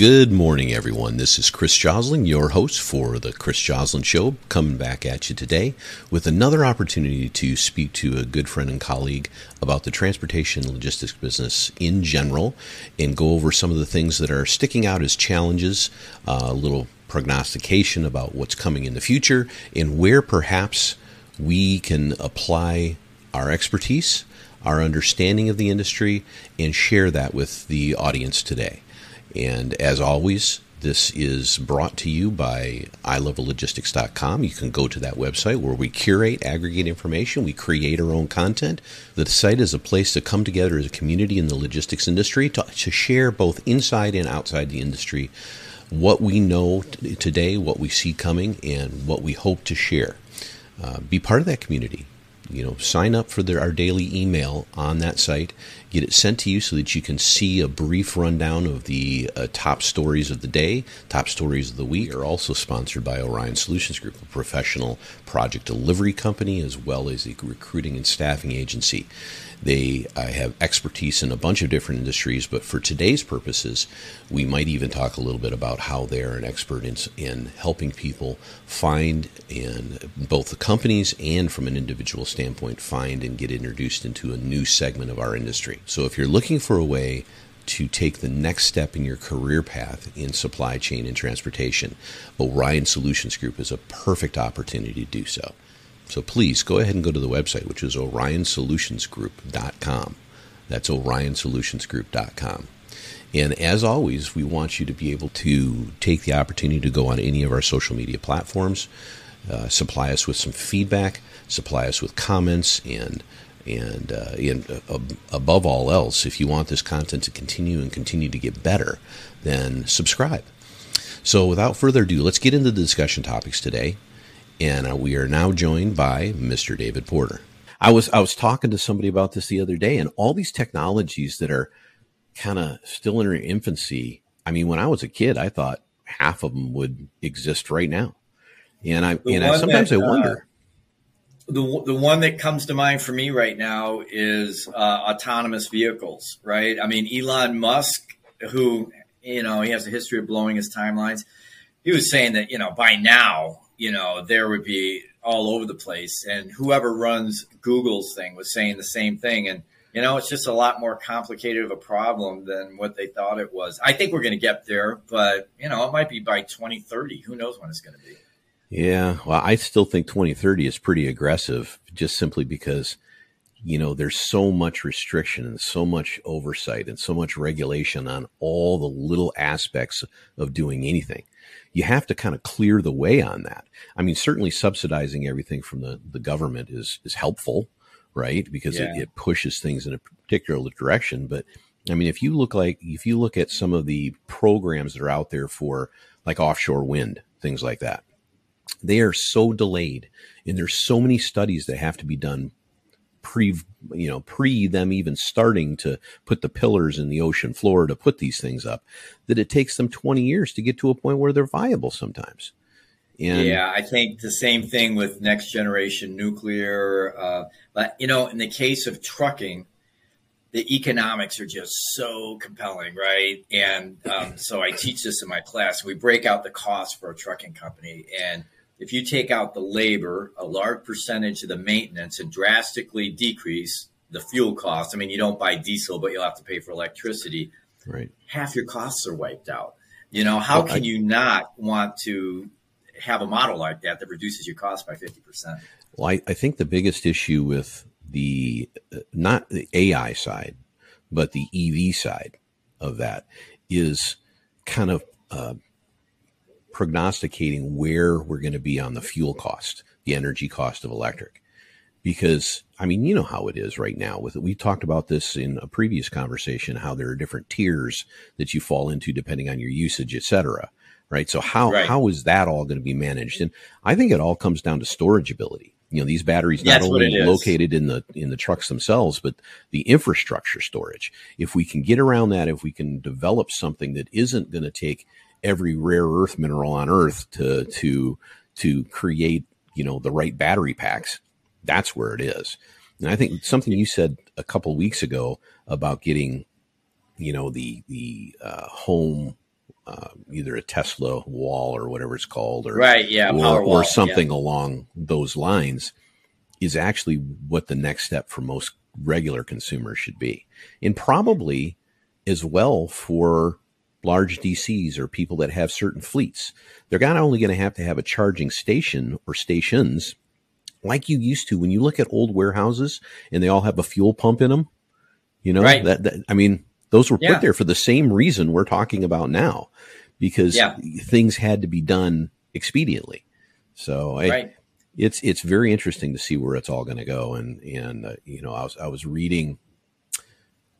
Good morning, everyone. This is Chris Joslin, your host for the Chris Joslin Show, coming back at you today with another opportunity to speak to a good friend and colleague about the transportation logistics business in general and go over some of the things that are sticking out as challenges, uh, a little prognostication about what's coming in the future, and where perhaps we can apply our expertise, our understanding of the industry, and share that with the audience today. And as always, this is brought to you by iLevelLogistics.com. You can go to that website where we curate, aggregate information, we create our own content. The site is a place to come together as a community in the logistics industry to, to share both inside and outside the industry what we know t- today, what we see coming, and what we hope to share. Uh, be part of that community you know, sign up for our daily email on that site. Get it sent to you so that you can see a brief rundown of the uh, top stories of the day, top stories of the week. Are also sponsored by Orion Solutions Group, a professional project delivery company as well as a recruiting and staffing agency. They uh, have expertise in a bunch of different industries, but for today's purposes, we might even talk a little bit about how they're an expert in, in helping people find, and both the companies and from an individual standpoint, find and get introduced into a new segment of our industry. So if you're looking for a way to take the next step in your career path in supply chain and transportation, Orion Solutions Group is a perfect opportunity to do so. So please go ahead and go to the website, which is orionsolutionsgroup.com. That's orionsolutionsgroup.com. And as always, we want you to be able to take the opportunity to go on any of our social media platforms, uh, supply us with some feedback, supply us with comments, and and, uh, and uh, above all else, if you want this content to continue and continue to get better, then subscribe. So, without further ado, let's get into the discussion topics today and uh, we are now joined by Mr. David Porter. I was I was talking to somebody about this the other day, and all these technologies that are kind of still in their infancy. I mean, when I was a kid, I thought half of them would exist right now, and I the and I, sometimes that, I wonder. The the one that comes to mind for me right now is uh, autonomous vehicles. Right? I mean, Elon Musk, who you know he has a history of blowing his timelines. He was saying that you know by now you know, there would be all over the place. And whoever runs Google's thing was saying the same thing. And, you know, it's just a lot more complicated of a problem than what they thought it was. I think we're going to get there, but, you know, it might be by 2030. Who knows when it's going to be? Yeah. Well, I still think 2030 is pretty aggressive just simply because, you know, there's so much restriction and so much oversight and so much regulation on all the little aspects of doing anything you have to kind of clear the way on that. I mean, certainly subsidizing everything from the, the government is, is helpful, right? Because yeah. it, it pushes things in a particular direction. But I mean, if you look like, if you look at some of the programs that are out there for like offshore wind, things like that, they are so delayed and there's so many studies that have to be done pre you know pre them even starting to put the pillars in the ocean floor to put these things up that it takes them 20 years to get to a point where they're viable sometimes. And yeah i think the same thing with next generation nuclear uh, but you know in the case of trucking the economics are just so compelling right? And um, so i teach this in my class. We break out the cost for a trucking company and if you take out the labor, a large percentage of the maintenance, and drastically decrease the fuel costs, I mean, you don't buy diesel, but you'll have to pay for electricity. Right. Half your costs are wiped out. You know, how well, can I, you not want to have a model like that that reduces your cost by 50%? Well, I, I think the biggest issue with the, not the AI side, but the EV side of that is kind of uh, prognosticating where we're going to be on the fuel cost, the energy cost of electric. Because, I mean, you know how it is right now with it. We talked about this in a previous conversation, how there are different tiers that you fall into depending on your usage, et cetera. Right. So how, right. how is that all going to be managed? And I think it all comes down to storage ability. You know, these batteries not only located in the in the trucks themselves, but the infrastructure storage. If we can get around that, if we can develop something that isn't going to take every rare earth mineral on earth to to to create you know the right battery packs. That's where it is. And i think something you said a couple weeks ago about getting you know the the uh, home uh, either a Tesla wall or whatever it's called, or right, yeah, or, or something yeah. along those lines, is actually what the next step for most regular consumers should be, and probably as well for large DCs or people that have certain fleets. They're not only going to have to have a charging station or stations like you used to when you look at old warehouses and they all have a fuel pump in them. You know, right. that, that I mean, those were yeah. put there for the same reason we're talking about now, because yeah. things had to be done expediently. So I, right. it's it's very interesting to see where it's all going to go. And and uh, you know, I was I was reading.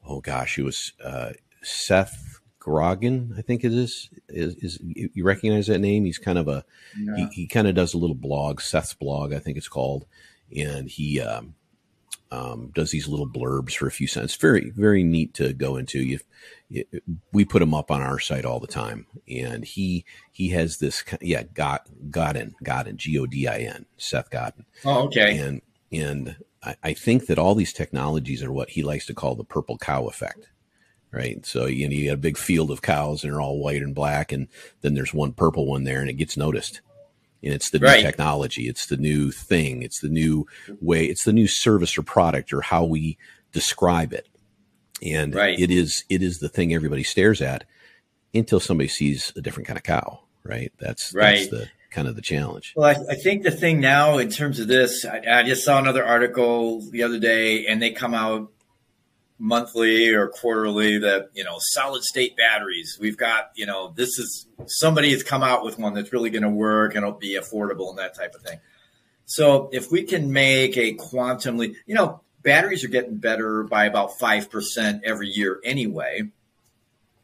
Oh gosh, it was uh, Seth Grogan, I think it is. Is, is you recognize that name? He's kind of a no. he, he kind of does a little blog, Seth's blog, I think it's called, and he um, um, does these little blurbs for a few cents. Very very neat to go into. You, you, we put him up on our site all the time, and he he has this yeah got Godin Godin G O D I N Seth Godin. Oh okay. And and I, I think that all these technologies are what he likes to call the purple cow effect right? So you, know, you get a big field of cows and they're all white and black, and then there's one purple one there, and it gets noticed. And it's the right. new technology, it's the new thing, it's the new way, it's the new service or product or how we describe it. And right. it is it is the thing everybody stares at until somebody sees a different kind of cow, right? That's right. That's the kind of the challenge. Well, I, I, think the thing now in terms of this, I, I, just saw another article the other day, and they come out monthly or quarterly that you know solid state batteries. We've got you know this is somebody has come out with one that's really going to work and it'll be affordable and that type of thing. So if we can make a quantum leap you know batteries are getting better by about 5% every year anyway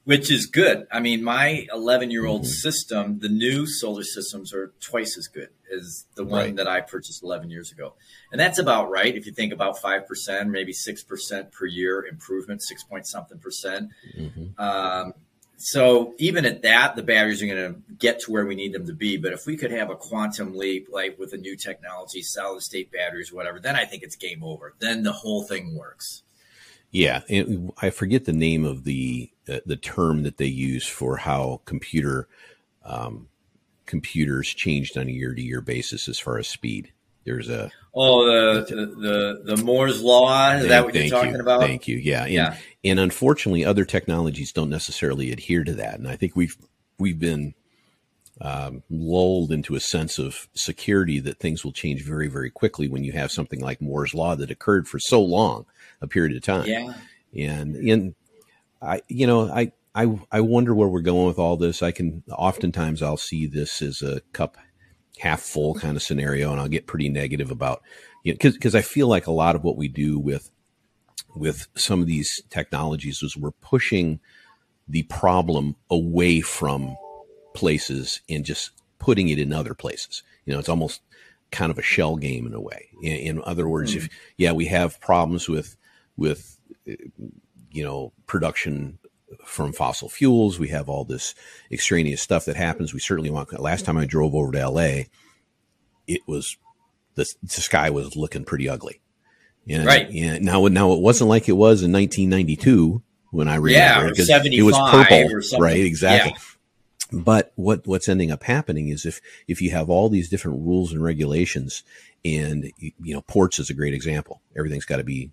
which is good. I mean, my 11 year old mm-hmm. system, the new solar systems are twice as good as the one right. that I purchased 11 years ago. And that's about right. If you think about 5%, maybe 6% per year improvement, 6 point something percent. Mm-hmm. Um, so even at that, the batteries are going to get to where we need them to be. But if we could have a quantum leap, like with a new technology, solid state batteries, whatever, then I think it's game over. Then the whole thing works. Yeah, I forget the name of the uh, the term that they use for how computer um, computers changed on a year to year basis as far as speed. There's a oh the the the, the Moore's law. Is that what you're talking you, about? Thank you. Yeah, and, yeah. And unfortunately, other technologies don't necessarily adhere to that, and I think we've we've been um, lulled into a sense of security that things will change very, very quickly when you have something like Moore's law that occurred for so long a period of time. Yeah. And and I you know I I I wonder where we're going with all this. I can oftentimes I'll see this as a cup half full kind of scenario, and I'll get pretty negative about you know because because I feel like a lot of what we do with with some of these technologies is we're pushing the problem away from places and just putting it in other places. You know, it's almost kind of a shell game in a way. In, in other words, mm. if yeah, we have problems with with you know production from fossil fuels. We have all this extraneous stuff that happens. We certainly want. Last time I drove over to L.A., it was the, the sky was looking pretty ugly. And, right. Yeah. Now, now it wasn't like it was in 1992 when I read yeah, it. It was purple, right? Exactly. Yeah. But what what's ending up happening is if if you have all these different rules and regulations, and you know ports is a great example. Everything's got to be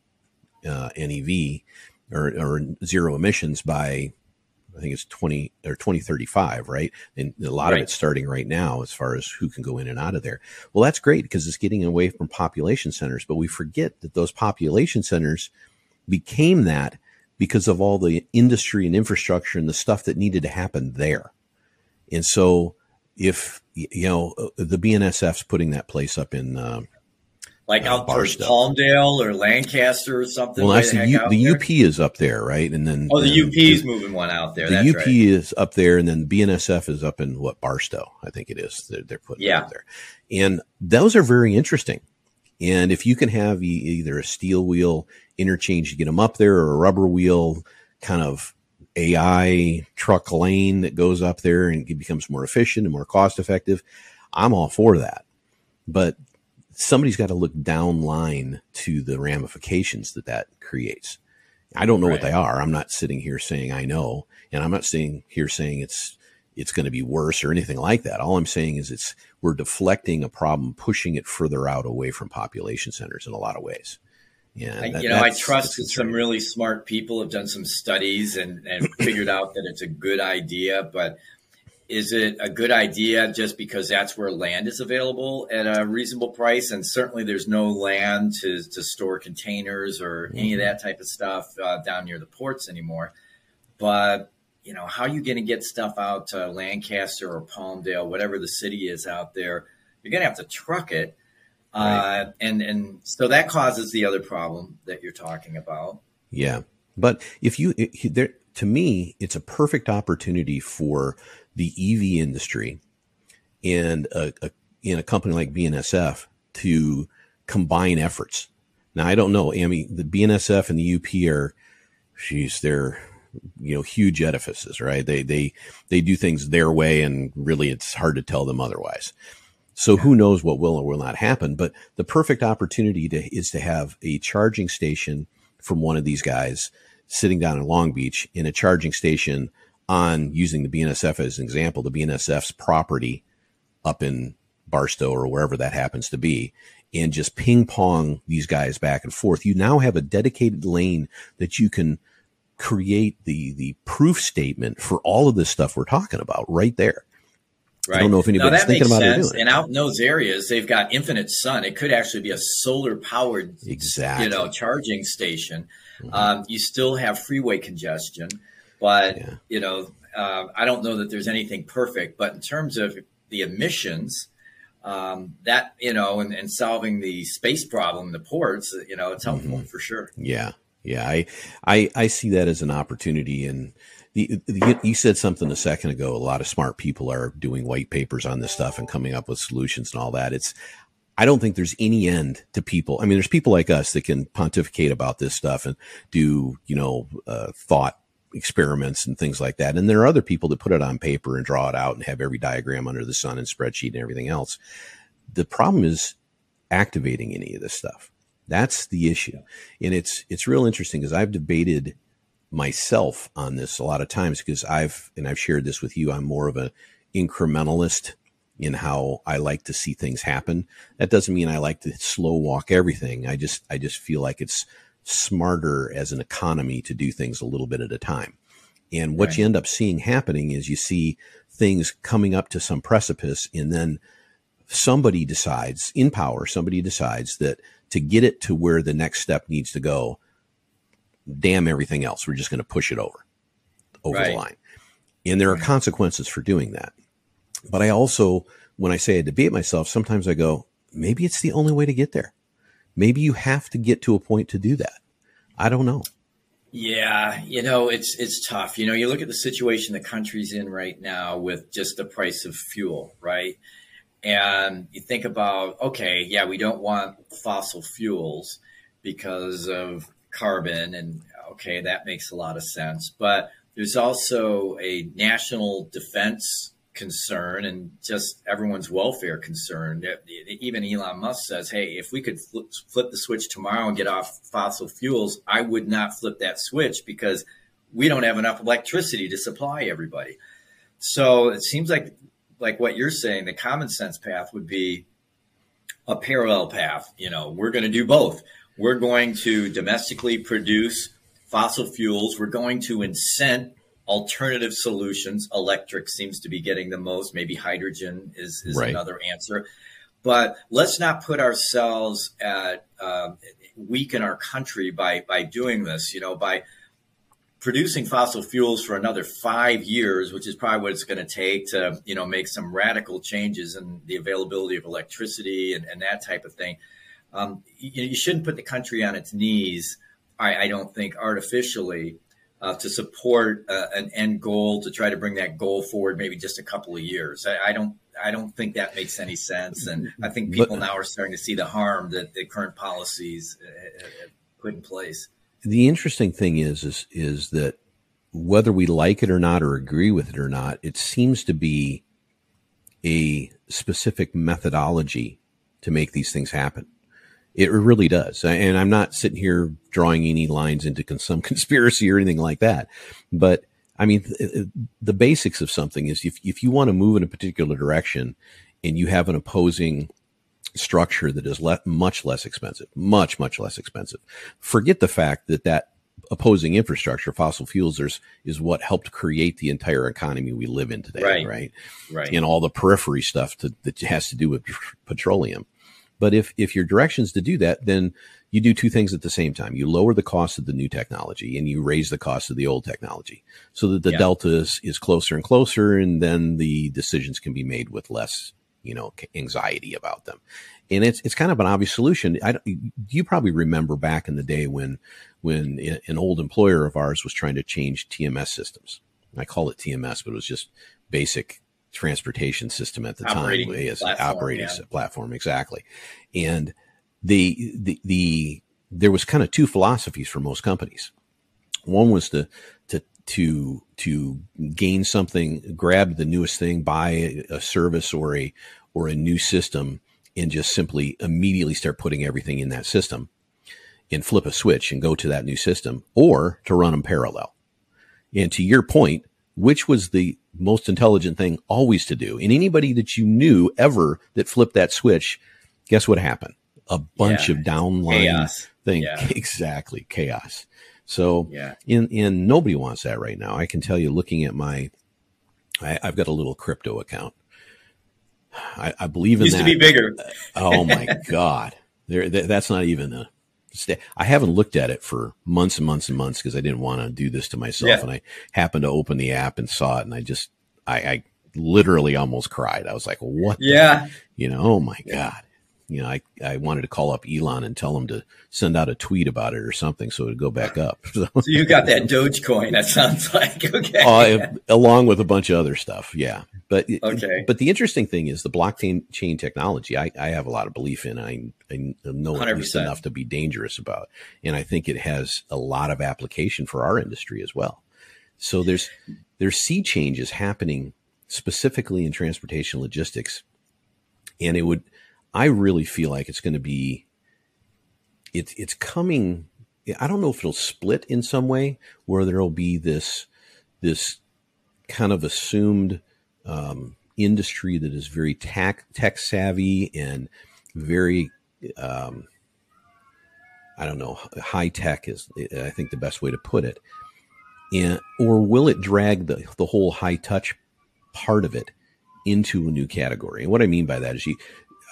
uh, NEV or, or zero emissions by I think it's 20 or 2035, right? And a lot right. of it's starting right now as far as who can go in and out of there. Well, that's great because it's getting away from population centers, but we forget that those population centers became that because of all the industry and infrastructure and the stuff that needed to happen there. And so if, you know, uh, the BNSF's putting that place up in, um, like uh, out towards Palmdale or Lancaster or something. Well, I see U, the there. UP is up there, right? And then oh, the UP is moving one out there. The UP right. is up there, and then BNSF is up in what Barstow, I think it is. They're, they're putting yeah. there, and those are very interesting. And if you can have either a steel wheel interchange to get them up there, or a rubber wheel kind of AI truck lane that goes up there and becomes more efficient and more cost effective, I'm all for that. But somebody's got to look down line to the ramifications that that creates. I don't know right. what they are. I'm not sitting here saying I know, and I'm not sitting here saying it's it's going to be worse or anything like that. All I'm saying is it's we're deflecting a problem, pushing it further out away from population centers in a lot of ways. Yeah, I, you know, I trust that some really smart people have done some studies and, and figured out that it's a good idea. But is it a good idea just because that's where land is available at a reasonable price? And certainly, there's no land to to store containers or mm-hmm. any of that type of stuff uh, down near the ports anymore. But you know, how are you going to get stuff out to Lancaster or Palmdale, whatever the city is out there? You're going to have to truck it. Right. Uh, and and so that causes the other problem that you're talking about. Yeah, but if you it, there, to me, it's a perfect opportunity for the EV industry and a, a in a company like BNSF to combine efforts. Now, I don't know. Amy, the BNSF and the UP are, she's they're you know huge edifices, right? They they they do things their way, and really, it's hard to tell them otherwise. So who knows what will or will not happen? But the perfect opportunity to, is to have a charging station from one of these guys sitting down in Long Beach in a charging station on using the BNSF as an example, the BNSF's property up in Barstow or wherever that happens to be, and just ping pong these guys back and forth. You now have a dedicated lane that you can create the the proof statement for all of this stuff we're talking about right there. Right. I don't know if anybody's thinking about sense. it. And out in those areas, they've got infinite sun. It could actually be a solar powered, exactly. you know, charging station. Mm-hmm. Um, you still have freeway congestion, but yeah. you know, uh, I don't know that there's anything perfect. But in terms of the emissions, um, that you know, and, and, solving the space problem, the ports, you know, it's helpful mm-hmm. for sure. Yeah, yeah, I, I, I see that as an opportunity. And the, the, you said something a second ago. A lot of smart people are doing white papers on this stuff and coming up with solutions and all that. It's, I don't think there's any end to people. I mean, there's people like us that can pontificate about this stuff and do, you know, uh, thought experiments and things like that. And there are other people that put it on paper and draw it out and have every diagram under the sun and spreadsheet and everything else. The problem is activating any of this stuff. That's the issue. And it's it's real interesting because I've debated myself on this a lot of times because I've and I've shared this with you. I'm more of an incrementalist in how I like to see things happen. That doesn't mean I like to slow walk everything. I just I just feel like it's smarter as an economy to do things a little bit at a time. And what right. you end up seeing happening is you see things coming up to some precipice and then somebody decides in power, somebody decides that to get it to where the next step needs to go, damn everything else. We're just going to push it over, over right. the line. And there are consequences for doing that. But I also, when I say I debate myself, sometimes I go, maybe it's the only way to get there. Maybe you have to get to a point to do that. I don't know. Yeah, you know, it's it's tough. You know, you look at the situation the country's in right now with just the price of fuel, right? and you think about okay yeah we don't want fossil fuels because of carbon and okay that makes a lot of sense but there's also a national defense concern and just everyone's welfare concern even elon musk says hey if we could flip, the switch tomorrow and get off fossil fuels i would not flip that switch because we don't have enough electricity to supply everybody so it seems like like what you're saying, the common sense path would be a parallel path. You know, we're going to do both. We're going to domestically produce fossil fuels. We're going to incent alternative solutions. Electric seems to be getting the most. Maybe hydrogen is, is right. another answer. But let's not put ourselves at uh, weaken our country by by doing this. You know, by producing fossil fuels for another five years, which is probably what it's going to take to, you know, make some radical changes in the availability of electricity and, and that type of thing. Um, you, you, shouldn't put the country on its knees, I, I don't think, artificially uh, to support uh, an end goal to try to bring that goal forward maybe just a couple of years. I, I don't. I don't think that makes any sense, and I think people but, now are starting to see the harm that the current policies uh, put in place the interesting thing is, is, is that whether we like it or not, or agree with it or not, it seems to be a specific methodology to make these things happen. It really does. And I'm not sitting here drawing any lines into some conspiracy or anything like that. But I mean, the basics of something is if, if you want to move in a particular direction and you have an opposing structure that is le- much less expensive, much, much less expensive, forget the fact that that opposing infrastructure, fossil fuels, is, is what helped create the entire economy we live in today, right? Right. right. And all the periphery stuff to, that has to do with petroleum. But if, if your direction is to do that, then you do two things at the same time. You lower the cost of the new technology and you raise the cost of the old technology so that the yeah. delta is, is closer and closer. And then the decisions can be made with less, you know, anxiety about them. And it's, it's kind of an obvious solution. I, you probably remember back in the day when, when an old employer of ours was trying to change TMS systems. I call it TMS, but it was just basic transportation system at the operating time as an operating yeah. platform. Exactly. And the, the, the, there was kind of two philosophies for most companies. One was to, to, to, to gain something, grab the newest thing, buy a service or a, or a new system and just simply immediately start putting everything in that system and flip a switch and go to that new system or to run them parallel. And to your point, which was the most intelligent thing always to do? And anybody that you knew ever that flipped that switch, guess what happened? a bunch yeah. of downline thing, Yeah. Exactly. Chaos. So, yeah. in, in nobody wants that right now. I can tell you looking at my, I, have got a little crypto account. I, I believe in Used that. to be bigger. oh my God. There, that's not even a, I haven't looked at it for months and months and months because I didn't want to do this to myself. Yeah. And I happened to open the app and saw it and I just, I, I literally almost cried. I was like, what? Yeah. You know, oh my God you know, I, I wanted to call up Elon and tell him to send out a tweet about it or something so it'd go back up. So, so you got that Dogecoin. That sounds like okay. Uh, along with a bunch of other stuff, yeah. But okay. But the interesting thing is the blockchain chain technology. I, I have a lot of belief in. I, I know 100%. at least enough to be dangerous about, and I think it has a lot of application for our industry as well. So there's there's sea changes happening specifically in transportation logistics, and it would I really feel like it's going to be it's it's coming. I don't know if it'll split in some way where there'll be this this kind of assumed um, industry that is very tech tech savvy and very um, I don't know high tech is I think the best way to put it. And or will it drag the the whole high touch part of it into a new category? And what I mean by that is you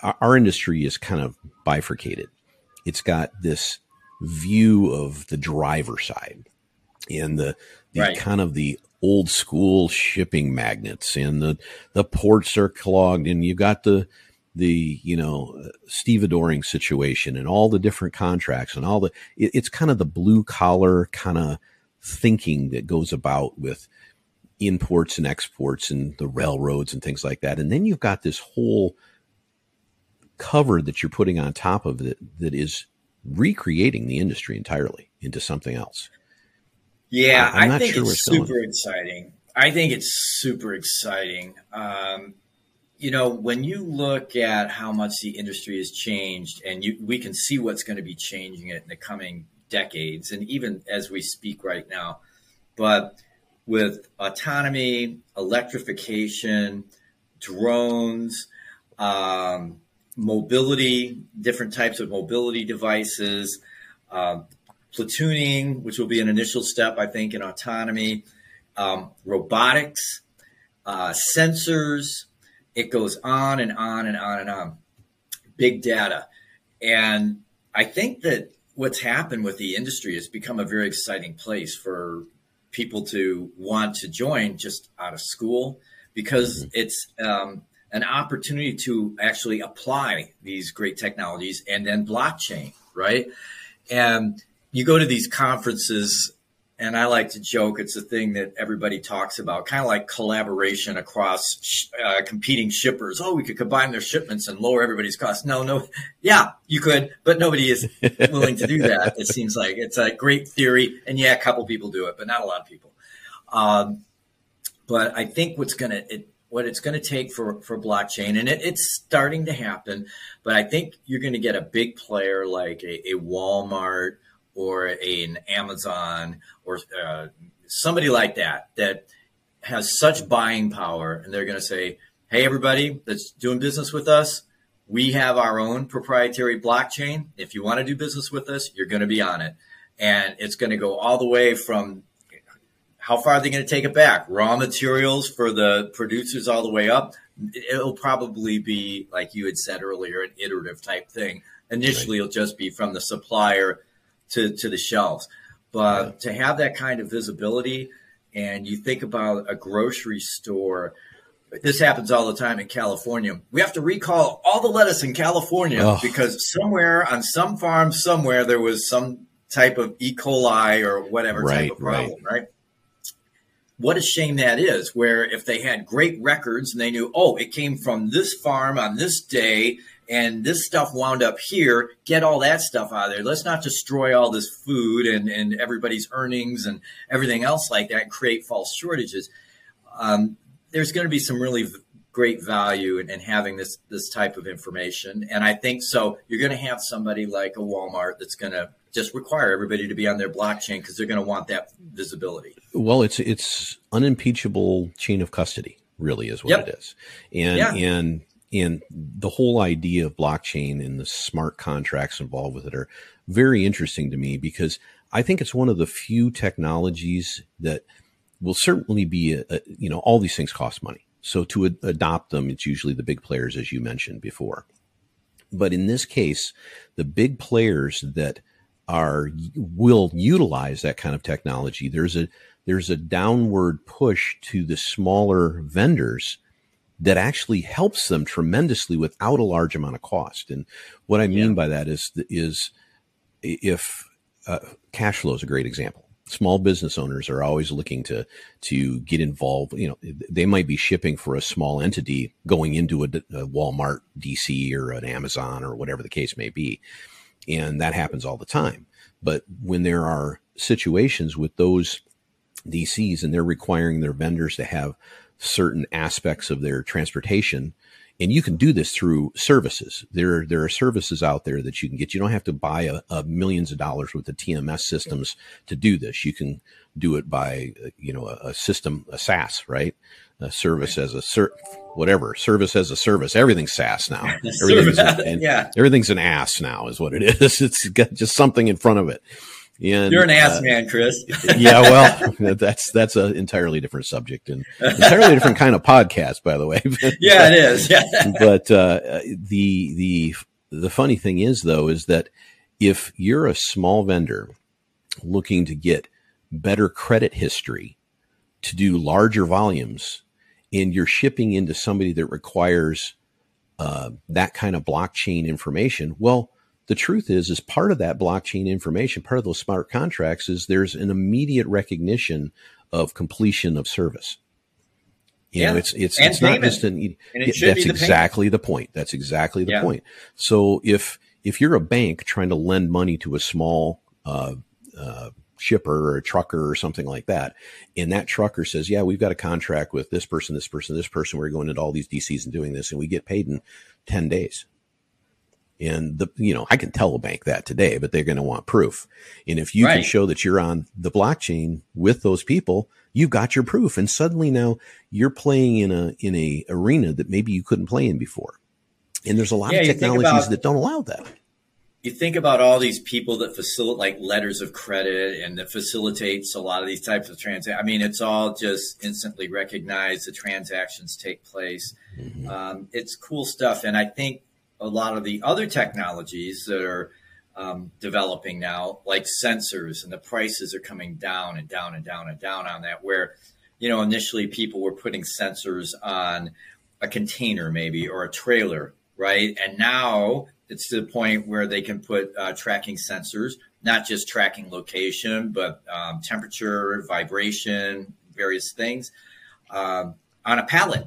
our industry is kind of bifurcated. It's got this view of the driver side and the, the right. kind of the old school shipping magnets and the, the ports are clogged and you've got the, the, you know, stevedoring situation and all the different contracts and all the, it, it's kind of the blue collar kind of thinking that goes about with imports and exports and the railroads and things like that. And then you've got this whole, cover that you're putting on top of it that is recreating the industry entirely into something else. Yeah, I think sure it's super going. exciting. I think it's super exciting. Um, you know, when you look at how much the industry has changed, and you, we can see what's going to be changing it in the coming decades, and even as we speak right now, but with autonomy, electrification, drones, um, mobility, different types of mobility devices, uh, platooning, which will be an initial step, I think, in autonomy, um, robotics, uh, sensors. It goes on and on and on and on. Big data. And I think that what's happened with the industry has become a very exciting place for people to want to join just out of school because mm-hmm. it's um, an opportunity to actually apply these great technologies and then blockchain, right? And you go to these conferences, and I like to joke, it's a thing that everybody talks about, kind of like collaboration across uh, competing shippers. Oh, we could combine their shipments and lower everybody's costs. No, no, yeah, you could, but nobody is willing to do that. It seems like it's a great theory, and yeah, a couple people do it, but not a lot of people. Um, but I think what's going to what it's going to take for, for blockchain. And it, it's starting to happen, but I think you're going to get a big player like a, a Walmart or a, an Amazon or uh, somebody like that that has such buying power, and they're going to say, "Hey, everybody that's doing business with us, we have our own proprietary blockchain. If you want to do business with us, you're going to be on it, and it's going to go all the way from how far are they going to take it back? Raw materials for the producers all the way up. It'll probably be like you had said earlier, an iterative type thing. Initially, right. it'll just be from the supplier to to the shelves, but yeah. to have that kind of visibility, and you think about a grocery store. This happens all the time in California. We have to recall all the lettuce in California oh. because somewhere on some farm somewhere there was some type of E. coli or whatever right, type of problem, right? right? What a shame that is. Where if they had great records and they knew, oh, it came from this farm on this day and this stuff wound up here, get all that stuff out of there. Let's not destroy all this food and, and everybody's earnings and everything else like that and create false shortages. Um, there's going to be some really great value in, in, having this this type of information. And I think so. You're going to have somebody like a Walmart that's going to just require everybody to be on their blockchain because they're going to want that visibility. Well, it's it's unimpeachable chain of custody, really, is what yep. it is, and yeah. and and the whole idea of blockchain and the smart contracts involved with it are very interesting to me because I think it's one of the few technologies that will certainly be a, a, you know all these things cost money so to ad- adopt them, it's usually the big players, as you mentioned before. But in this case, the big players that are will utilize that kind of technology. There's a there's a downward push to the smaller vendors that actually helps them tremendously without a large amount of cost. And what I mean yeah. by that is is if uh, cash flow is a great example small business owners are always looking to to get involved. You know, they might be shipping for a small entity going into a, a, Walmart DC or an Amazon or whatever the case may be, and that happens all the time. But when there are situations with those DCs and they're requiring their vendors to have certain aspects of their transportation and you can do this through services. There, there are services out there that you can get. You don't have to buy a, a millions of dollars worth of TMS systems to do this. You can do it by, uh, you know, a, a system, a SaaS, right? A service as a ser- whatever service as a service. Everything's SaaS now. Everything's, an, yeah. everything's an ass now, is what it is. It's got just something in front of it. And, You're an ass uh, man, Chris. yeah, well, that's that's an entirely different subject and entirely different kind of podcast, by the way. yeah, it is. Yeah. but uh, the the the funny thing is, though, is that if you're a small vendor looking to get better credit history to do larger volumes, and you're shipping into somebody that requires uh, that kind of blockchain information, well the truth is is part of that blockchain information part of those smart contracts is there's an immediate recognition of completion of service you yeah. know it's it's, it's not just an it that's the exactly payment. the point that's exactly the yeah. point so if if you're a bank trying to lend money to a small uh, uh, shipper or a trucker or something like that and that trucker says yeah we've got a contract with this person this person this person we're going into all these dcs and doing this and we get paid in 10 days and the, you know, I can tell a bank that today, but they're going to want proof. And if you right. can show that you're on the blockchain with those people, you've got your proof. And suddenly now you're playing in a, in a arena that maybe you couldn't play in before. And there's a lot yeah, of technologies about, that don't allow that. You think about all these people that facilitate like letters of credit and that facilitates a lot of these types of transactions. I mean, it's all just instantly recognized. The transactions take place. Mm-hmm. Um, it's cool stuff. And I think a lot of the other technologies that are um, developing now, like sensors, and the prices are coming down and down and down and down on that. Where, you know, initially people were putting sensors on a container, maybe, or a trailer, right? And now it's to the point where they can put uh, tracking sensors, not just tracking location, but um, temperature, vibration, various things um, on a pallet.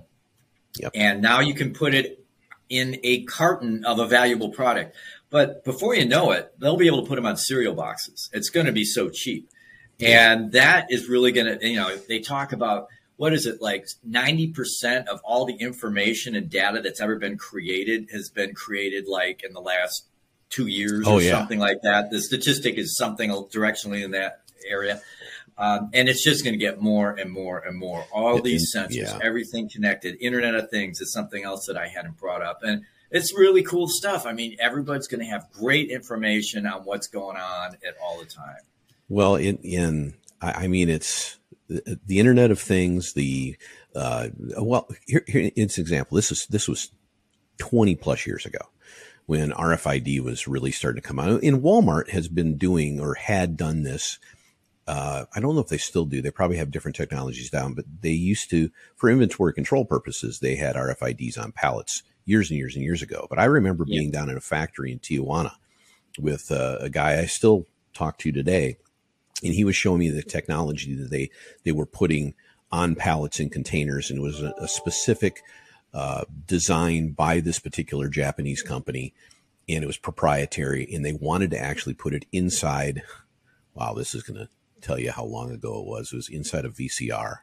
Yep. And now you can put it in a carton of a valuable product. But before you know it, they'll be able to put them on cereal boxes. It's going to be so cheap. And that is really going to, you know, they talk about what is it like 90% of all the information and data that's ever been created has been created like in the last two years oh, or yeah. something like that. The statistic is something directionally in that area. Um, and it's just going to get more and more and more. All these sensors, yeah. everything connected, Internet of Things is something else that I hadn't brought up. And it's really cool stuff. I mean, everybody's going to have great information on what's going on at all the time. Well, in, in I mean, it's the, the Internet of Things, the, uh, well, here, here, it's an example. This is, this was 20 plus years ago when RFID was really starting to come out. And Walmart has been doing or had done this. Uh, I don't know if they still do. They probably have different technologies down, but they used to, for inventory control purposes, they had RFIDs on pallets years and years and years ago. But I remember yeah. being down in a factory in Tijuana with uh, a guy I still talk to today, and he was showing me the technology that they they were putting on pallets and containers, and it was a, a specific uh, designed by this particular Japanese company, and it was proprietary. And they wanted to actually put it inside. Wow, this is going to tell you how long ago it was. It was inside a VCR.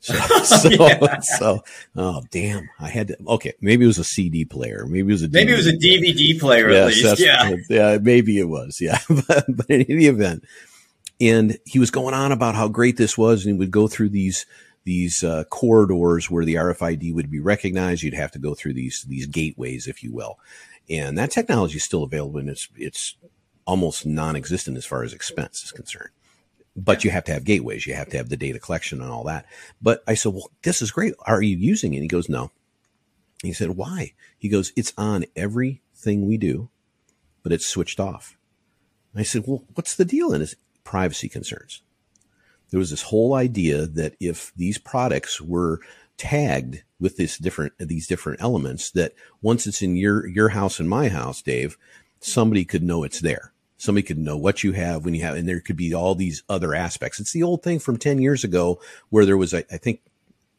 So, so, yeah. so, oh damn! I had to. Okay, maybe it was a CD player. Maybe it was a. Maybe DVD it was a DVD player. Yes, at least. Yeah, yeah, maybe it was. Yeah, but, but in any event, and he was going on about how great this was, and he would go through these these uh, corridors where the RFID would be recognized. You'd have to go through these these gateways, if you will, and that technology is still available, and it's it's almost non-existent as far as expense is concerned. But you have to have gateways, you have to have the data collection and all that. But I said, well, this is great. Are you using it? he goes, no. He said, why? He goes, it's on everything we do, but it's switched off. I said, well, what's the deal? And privacy concerns. There was this whole idea that if these products were tagged with this different these different elements that once it's in your your house and my house dave somebody could know it's there. Somebody could know what you have when you have and there could be all these other aspects. It's the old thing from 10 years ago where there was i, I think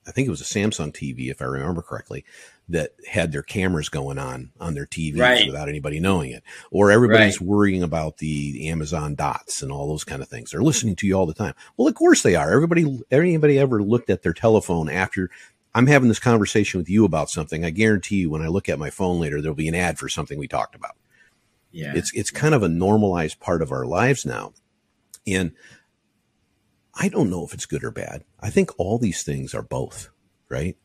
i think it was a samsung tv if i remember correctly that had their cameras going on on their TVs right. without anybody knowing it. Or everybody's right. worrying about the Amazon dots and all those kind of things. They're listening to you all the time. Well, of course they are. Everybody, anybody ever looked at their telephone after I'm having this conversation with you about something. I guarantee you when I look at my phone later, there'll be an ad for something we talked about. Yeah. It's, it's kind of a normalized part of our lives now. And I don't know if it's good or bad. I think all these things are both right?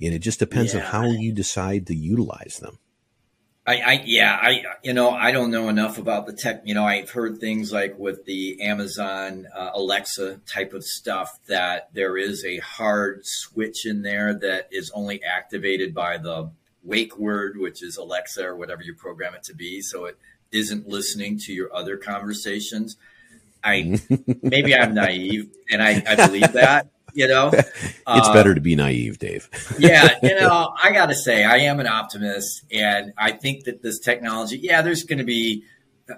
And it just depends yeah. on how you decide to utilize them. I, I, yeah, I, you know, I don't know enough about the tech. You know, I've heard things like with the Amazon uh, Alexa type of stuff that there is a hard switch in there that is only activated by the wake word, which is Alexa or whatever you program it to be. So it isn't listening to your other conversations. I maybe I'm naive and I, I believe that, you know, it's uh, better to be naive, Dave. yeah, you know, I got to say, I am an optimist, and I think that this technology, yeah, there's going to be.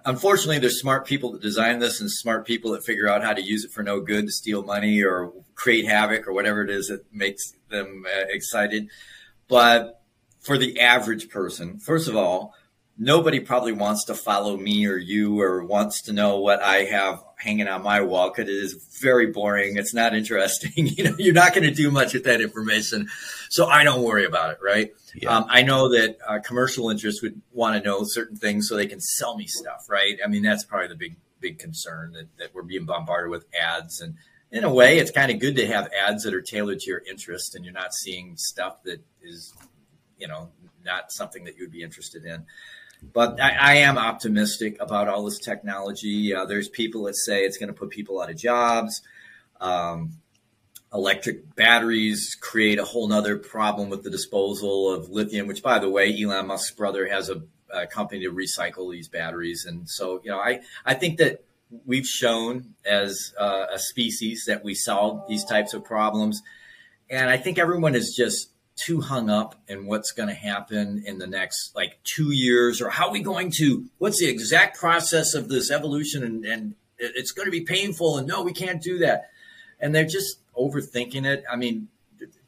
Unfortunately, there's smart people that design this and smart people that figure out how to use it for no good to steal money or create havoc or whatever it is that makes them uh, excited. But for the average person, first of all, nobody probably wants to follow me or you or wants to know what I have hanging on my wall because it is very boring. It's not interesting. you know, you're not going to do much with that information. So I don't worry about it, right? Yeah. Um, I know that uh, commercial interests would want to know certain things so they can sell me stuff, right? I mean, that's probably the big, big concern that, that we're being bombarded with ads. And in a way, it's kind of good to have ads that are tailored to your interest and you're not seeing stuff that is, you know, not something that you would be interested in. But I, I, am optimistic about all this technology. Uh, there's people that say it's going to put people out of jobs. Um, electric batteries create a whole nother problem with the disposal of lithium, which, by the way, Elon Musk's brother has a, a company to recycle these batteries. And so, you know, I, I think that we've shown as uh, a species that we solve these types of problems. And I think everyone is just too hung up in what's going to happen in the next like two years or how are we going to what's the exact process of this evolution and, and it's going to be painful and no we can't do that. And they're just overthinking it. I mean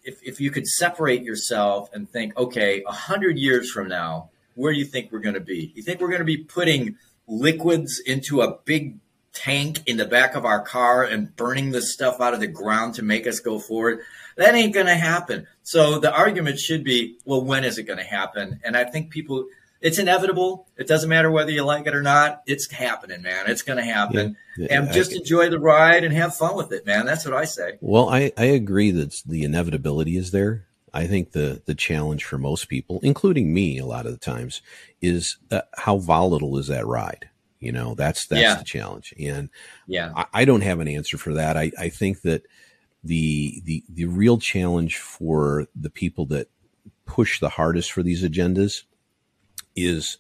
if, if you could separate yourself and think okay a hundred years from now where do you think we're going to be? You think we're going to be putting liquids into a big tank in the back of our car and burning this stuff out of the ground to make us go forward that ain't going to happen. So the argument should be, well, when is it going to happen? And I think people, it's inevitable. It doesn't matter whether you like it or not. It's happening, man. It's going to happen. Yeah, and just I, enjoy the ride and have fun with it, man. That's what I say. Well, I, I agree that the inevitability is there. I think the the challenge for most people, including me, a lot of the times, is uh, how volatile is that ride. You know, that's that's yeah. the challenge, and yeah, I, I, don't have an answer for that. I, I think that the the the real challenge for the people that push the hardest for these agendas is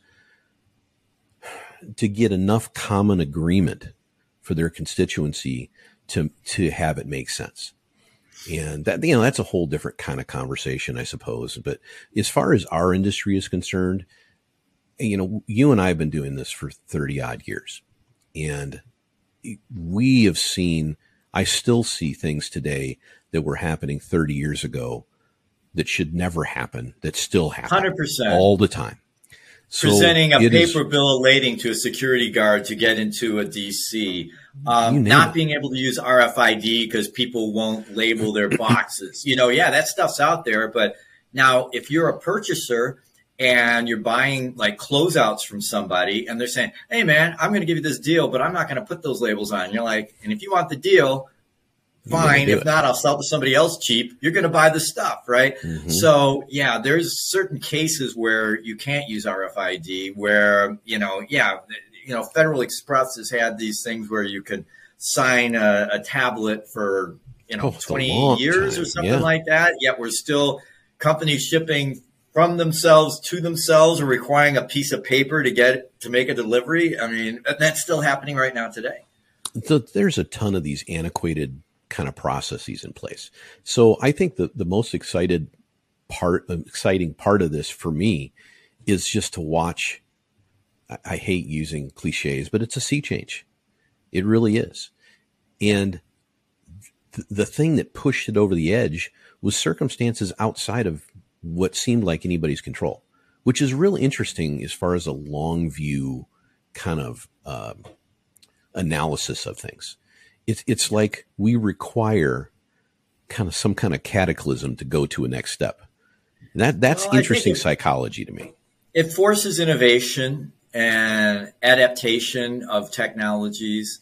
to get enough common agreement for their constituency to to have it make sense. And that you know that's a whole different kind of conversation, I suppose. But as far as our industry is concerned, you know, you and I have been doing this for 30 odd years. And we have seen I still see things today that were happening 30 years ago that should never happen that still happen 100% all the time so presenting a paper is, bill of lading to a security guard to get into a DC, um, not it. being able to use RFID because people won't label their boxes. you know, yeah, that stuff's out there. But now, if you're a purchaser and you're buying like closeouts from somebody and they're saying, Hey, man, I'm going to give you this deal, but I'm not going to put those labels on. You're like, and if you want the deal, fine. If it. not, I'll sell to somebody else cheap. You're going to buy the stuff, right? Mm-hmm. So yeah, there's certain cases where you can't use RFID where, you know, yeah, you know, Federal Express has had these things where you can sign a, a tablet for, you know, oh, 20 years time. or something yeah. like that. Yet we're still companies shipping from themselves to themselves or requiring a piece of paper to get to make a delivery. I mean, that's still happening right now today. So there's a ton of these antiquated kind of processes in place. So I think the, the most excited part, um, exciting part of this for me is just to watch. I, I hate using cliches, but it's a sea change. It really is. And th- the thing that pushed it over the edge was circumstances outside of what seemed like anybody's control, which is really interesting as far as a long view kind of uh, analysis of things it's it's like we require kind of some kind of cataclysm to go to a next step. And that that's well, interesting it, psychology to me. It forces innovation and adaptation of technologies.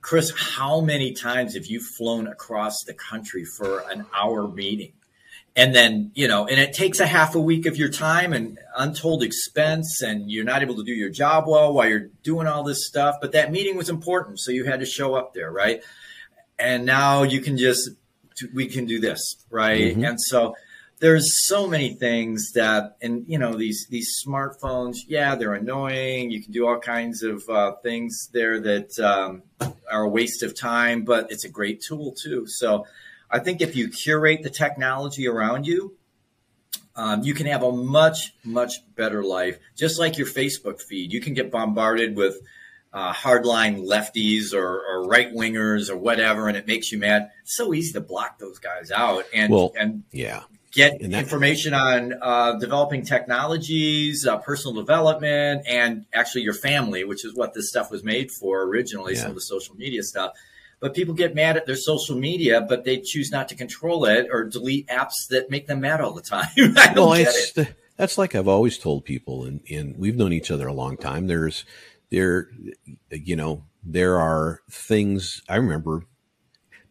Chris, how many times have you flown across the country for an hour meeting? And then you know and it takes a half a week of your time and untold expense and you're not able to do your job well while you're doing all this stuff. But that meeting was important so you had to show up there right? And now you can just we can do this right? Mm-hmm. and so there's so many things that and you know these these smartphones yeah they're annoying. You can do all kinds of uh, things there that um, are a waste of time but it's a great tool too. So I think if you curate the technology around you, um, you can have a much, much better life. Just like your Facebook feed, you can get bombarded with uh, hardline lefties or, or right wingers or whatever, and it makes you mad. It's so easy to block those guys out and well, and yeah, get that- information on uh, developing technologies, uh, personal development, and actually your family, which is what this stuff was made for originally. Yeah. Some of the social media stuff but people get mad at their social media, but they choose not to control it or delete apps that make them mad all the time. I don't well, get it. That's like I've always told people, and, and we've known each other a long time. There's there, you know, there are things I remember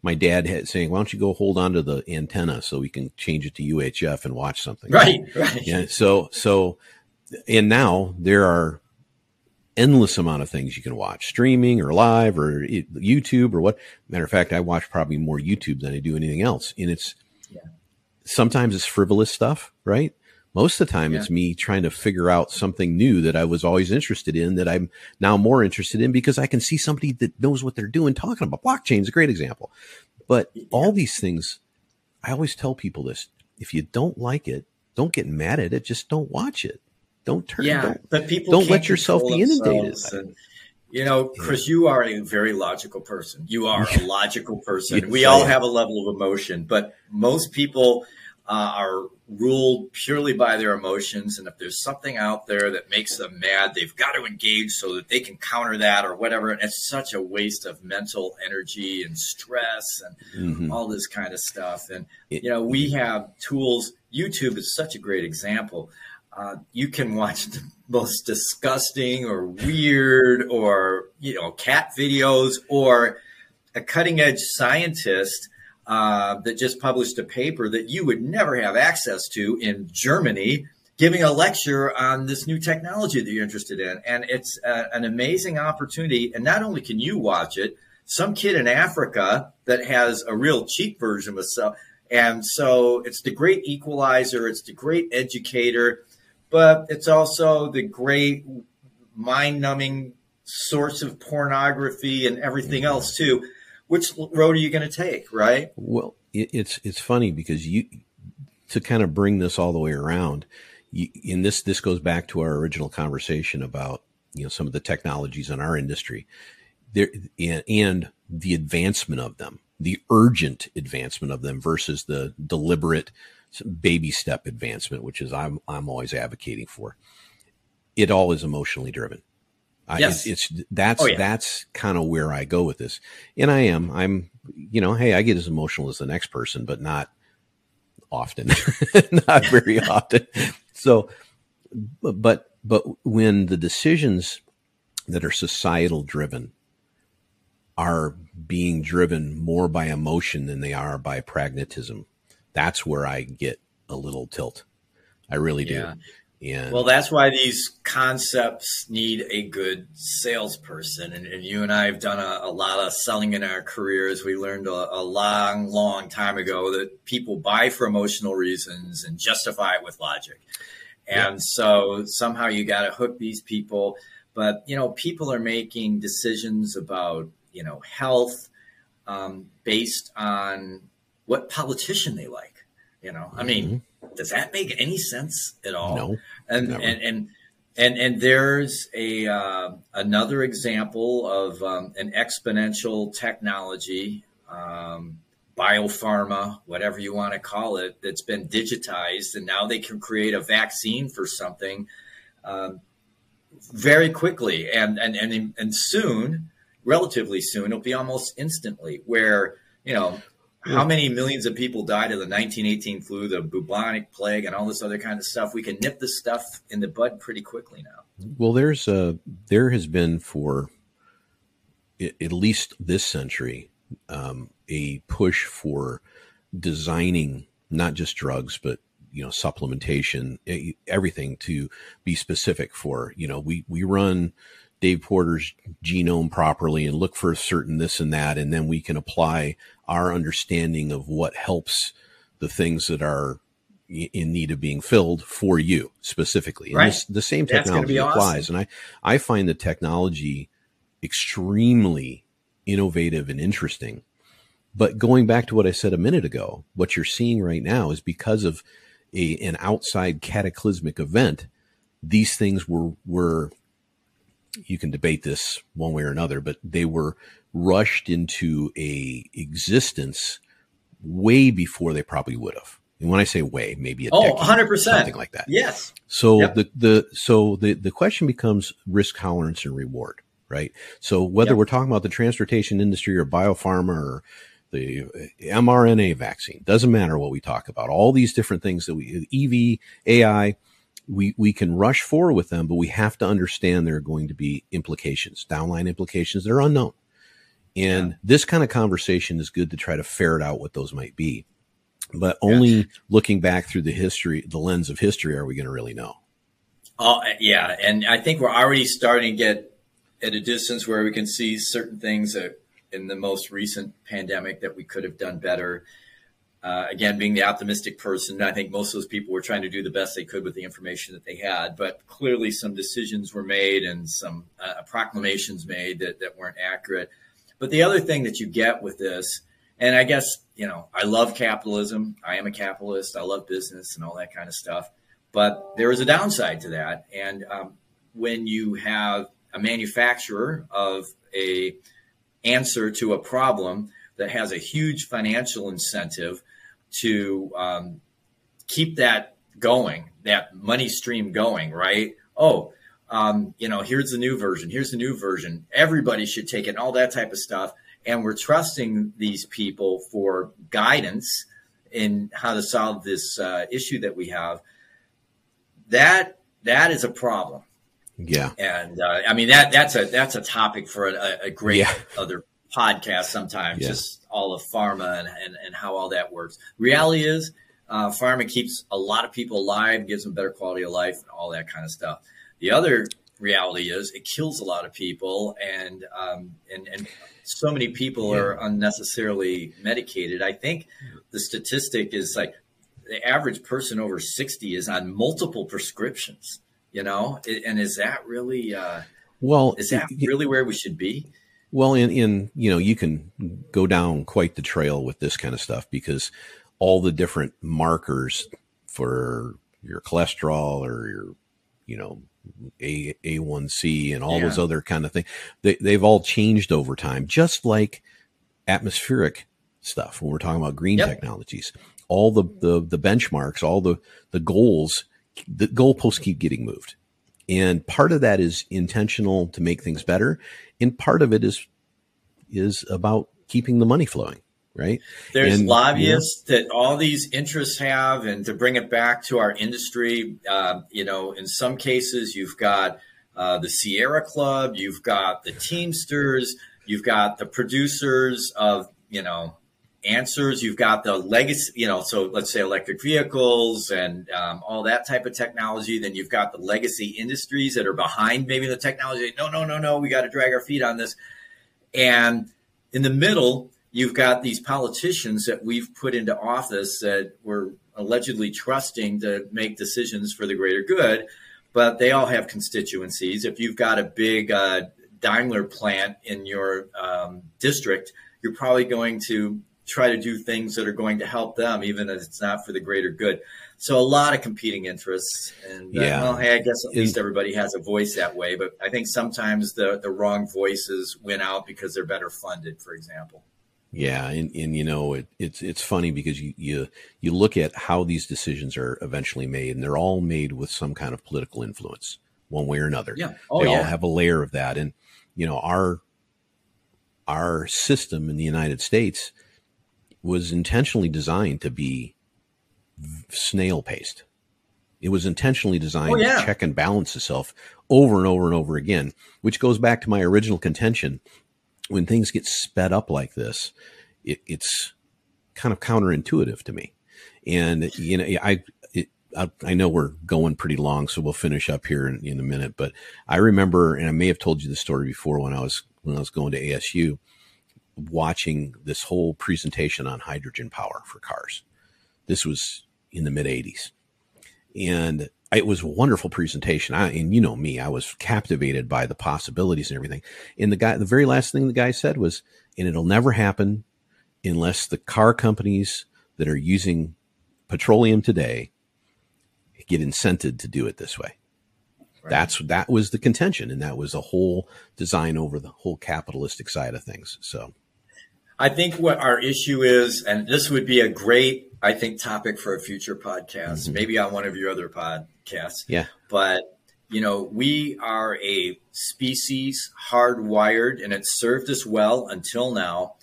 my dad had saying, "Why don't you go hold on to the antenna so we can change it to UHF and watch something?" Right, right. Yeah. So, so, and now there are endless amount of things you can watch streaming or live or YouTube or what. Matter of fact, I watch probably more YouTube than I do anything else. And it's yeah. sometimes it's frivolous stuff, right? Most of the time, yeah. it's me trying to figure out something new that I was always interested in that I'm now more interested in because I can see somebody that knows what they're doing talking about. Blockchain is a great example. But yeah. all these things, I always tell people this if you don't like it, don't get mad at it, just don't watch it. Don't turn. Yeah, don't, but people don't let yourself be inundated. And, you know, Chris, you are a very logical person. You are a logical person. we all have a level of emotion, but most people uh, are ruled purely by their emotions. And if there's something out there that makes them mad, they've got to engage so that they can counter that or whatever. And it's such a waste of mental energy and stress and mm-hmm. all this kind of stuff. And, you know, we have tools. YouTube is such a great example uh, you can watch the most disgusting or weird or you know cat videos or a cutting edge scientist uh, that just published a paper that you would never have access to in Germany giving a lecture on this new technology that you're interested in. And it's a, an amazing opportunity. And not only can you watch it, some kid in Africa that has a real cheap version of stuff. And so it's the great equalizer, it's the great educator, but it's also the great mind numbing source of pornography and everything else too. Which road are you going to take, right? Well, it's it's funny because you to kind of bring this all the way around you, and this this goes back to our original conversation about you know some of the technologies in our industry there and, and the advancement of them the urgent advancement of them versus the deliberate baby step advancement which is i'm i'm always advocating for it all is emotionally driven yes. I, it's, it's that's oh, yeah. that's kind of where I go with this, and I am I'm you know hey I get as emotional as the next person, but not often, not very often. So, but but when the decisions that are societal driven are being driven more by emotion than they are by pragmatism, that's where I get a little tilt. I really do. Yeah. And well, that's why these concepts need a good salesperson. And, and you and I have done a, a, lot of selling in our careers. We learned a, a, long, long time ago that people buy for emotional reasons and justify it with logic. And yeah. so somehow you got to hook these people. But, you know, people are making decisions about, you know, health um, based on what politician they like. You know, I mean, mm-hmm. does that make any sense at all? No. And, never. and, and, and, and there's a uh, another example of um, an exponential technology um, biopharma, whatever you want to call it, that's been digitized, and now they can create a vaccine for something um, very quickly, and and and and soon, relatively soon, it'll be almost instantly. Where you know how many millions of people died of the 1918 flu, the bubonic plague, and all this other kind of stuff. We can nip this stuff in the bud pretty quickly now. Well, there's a there has been for at least this century um, a push for designing not just drugs, but you know supplementation, everything to be specific for. You know, we we run Dave Porter's genome properly and look for a certain this and that, and then we can apply our understanding of what helps the things that are in need of being filled for you specifically. And right. this, the same technology applies. Awesome. And I, I find the technology extremely innovative and interesting. But going back to what I said a minute ago, what you're seeing right now is because of a, an outside cataclysmic event, these things were, were, you can debate this one way or another, but they were rushed into a existence way before they probably would have. And when I say way, maybe a oh, 100%. something like that. Yes. So yep. the, the, so the, the question becomes risk tolerance and reward right? So whether yep. we're talking about the transportation industry or biopharma or the mRNA vaccine, doesn't matter what we talk about. All these different things that we EV, AI, we we can rush forward with them, but we have to understand there are going to be implications, downline implications that are unknown. And yeah. this kind of conversation is good to try to ferret out what those might be. But only yeah. looking back through the history, the lens of history, are we going to really know. Oh eh, yeah, and I think we're already starting to get at a distance where we can see certain things that in the most recent pandemic that we could have done better. Uh, again, being the optimistic person, I think most of those people were trying to do the best they could with the information that they had. But clearly, some decisions were made and some uh, proclamations made that, that weren't accurate. But the other thing that you get with this, and I guess, you know, I love capitalism. I am a capitalist. I love business and all that kind of stuff. But there is a downside to that. And um, when you have a manufacturer of a answer to a problem that has a huge financial incentive to um, keep that going, that money stream going, right? Oh, um, you know, here's the new version. Here's the new version. Everybody should take it, and all that type of stuff. And we're trusting these people for guidance in how to solve this uh, issue that we have that that is a problem. Yeah, and uh, I mean that that's a that's a topic for a, a great yeah. other podcast sometimes. Yeah. Just all of pharma and, and and how all that works. Reality is, uh, pharma keeps a lot of people alive, gives them better quality of life, and all that kind of stuff. The other reality is it kills a lot of people, and um, and and so many people yeah. are unnecessarily medicated. I think the statistic is like the average person over 60 is on multiple prescriptions, you know? And is that really, uh, well, is that really where we should be? Well, in, in, you know, you can go down quite the trail with this kind of stuff because all the different markers for your cholesterol or your, you know, a A1C and all yeah. those other kind of things. They, they've all changed over time, just like atmospheric stuff when we're talking about green yep. technologies. All the, the, the benchmarks, all the, the goals, the goalposts keep getting moved. And part of that is intentional to make things better. And part of it is, is about keeping the money flowing right? There's and, lobbyists that all these interests have, and to bring it back to our industry, uh, you know, in some cases you've got uh, the Sierra Club, you've got the Teamsters, you've got the producers of, you know, answers, you've got the legacy, you know, so let's say electric vehicles and um, all that type of technology. Then you've got the legacy industries that are behind maybe the technology. No, no, no, no, we got to drag our feet on this. And in the middle, you've got these politicians that we've put into office that we're allegedly trusting to make decisions for the greater good, but they all have constituencies. If you've got a big uh, Daimler plant in your um, district, you're probably going to try to do things that are going to help them, even if it's not for the greater good. So a lot of competing interests, and uh, yeah. well, hey, I guess at least everybody has a voice that way. But I think sometimes the the wrong voices win out because they're better funded, for example. Yeah, and, and you know it, it's it's funny because you, you you look at how these decisions are eventually made, and they're all made with some kind of political influence, one way or another. Yeah, oh, they yeah. all have a layer of that, and you know our our system in the United States was intentionally designed to be snail paced. It was intentionally designed oh, yeah. to check and balance itself over and over and over again, which goes back to my original contention when things get sped up like this, it, it's kind of counterintuitive to me. And you know, I, it, I, I know we're going pretty long, so we'll finish up here in, in a minute. But I remember, and I may have told you the story before when I was when I was going to ASU, watching this whole presentation on hydrogen power for cars. This was in the mid '80s, and it was a wonderful presentation. I, and you know me, I was captivated by the possibilities and everything. And the guy, the very last thing the guy said was, and it'll never happen unless the car companies that are using petroleum today get incented to do it this way. Right. That's that was the contention, and that was the whole design over the whole capitalistic side of things. So, I think what our issue is, and this would be a great I think, topic for a future podcast, mm-hmm. maybe on one of your other podcasts. Yeah. But, you know, we are a species hardwired, and it's served us well until now,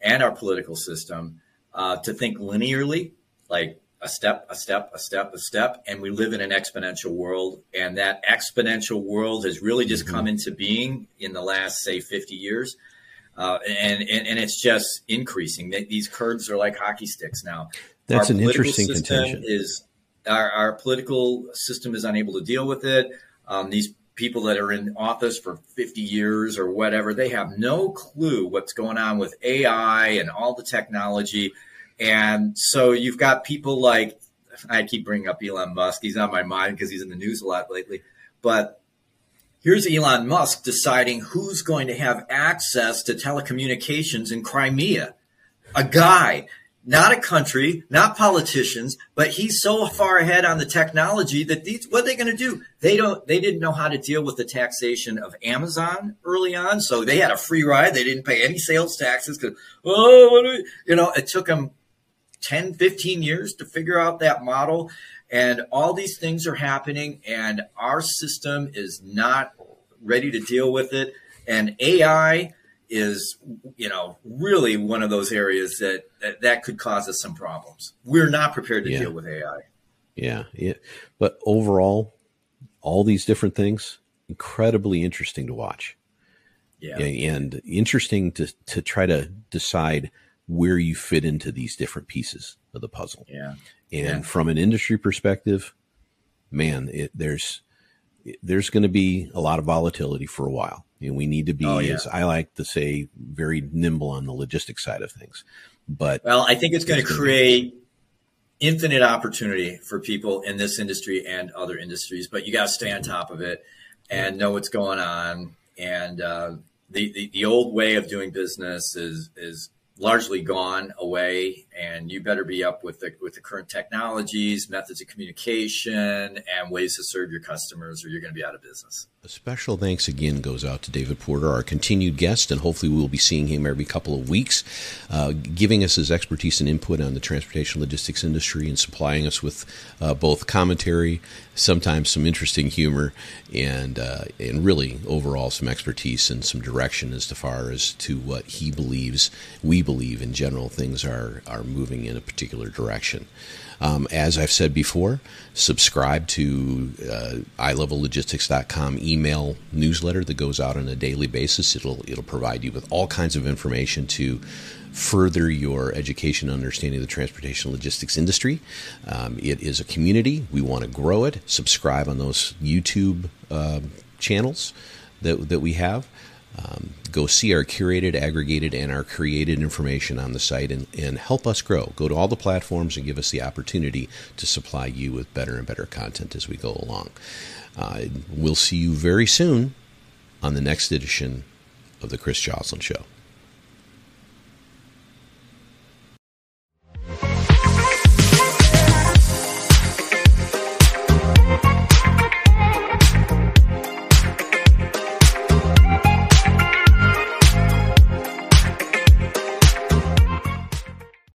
and our political system, uh, to think linearly, like a step, a step, a step, a step. And we live in an exponential world. And that exponential world has really just mm-hmm. come into being in the last, say, 50 years. Uh, and, and, and it's just increasing. These curves are like hockey sticks now. That's our an interesting contention. Is our, our, political system is unable to deal with it. Um, these people that are in office for 50 years or whatever, they have no clue what's going on with AI and all the technology. And so you've got people like, I keep bringing up Elon Musk. He's on my mind because he's in the news a lot lately. But here's Elon Musk deciding who's going to have access to telecommunications in Crimea. A guy not a country, not politicians, but he's so far ahead on the technology that these what are they going to do? They don't they didn't know how to deal with the taxation of Amazon early on, so they had a free ride. They didn't pay any sales taxes cuz oh, you know, it took them 10, 15 years to figure out that model and all these things are happening and our system is not ready to deal with it and AI is you know really one of those areas that that, that could cause us some problems. We're not prepared to yeah. deal with AI. Yeah, yeah. But overall, all these different things, incredibly interesting to watch. Yeah. And interesting to, to try to decide where you fit into these different pieces of the puzzle. Yeah. And Yeah. from an industry perspective, man, it, there's there's going to be a lot of volatility for a while, and we need to be, Oh, yeah. as I like to say, very nimble on the logistics side of things. But Well, I think it's going to create infinite opportunity for people in this industry and other industries, but you got to stay on top of it and know what's going on. And uh, the, the the old way of doing business is is largely gone away, and you better be up with the with the current technologies, methods of communication, and ways to serve your customers, or you're going to be out of business. A special thanks again goes out to David Porter, our continued guest, and hopefully we'll be seeing him every couple of weeks, uh, giving us his expertise and input on the transportation logistics industry and supplying us with uh, both commentary, sometimes some interesting humor, and uh, and really overall some expertise and some direction as far as to what he believes, we believe in general, things are are moving in a particular direction. Um, as I've said before, subscribe to uh, ilevellogistics.com email newsletter that goes out on a daily basis. It'll it'll provide you with all kinds of information to further your education and understanding of the transportation logistics industry. Um, it is a community. We want to grow it. Subscribe on those YouTube um channels that that we have. Um, go see our curated, aggregated, and our created information on the site and, and help us grow. Go to all the platforms and give us the opportunity to supply you with better and better content as we go along. Uh, we'll see you very soon on the next edition of The Chris Joslin Show.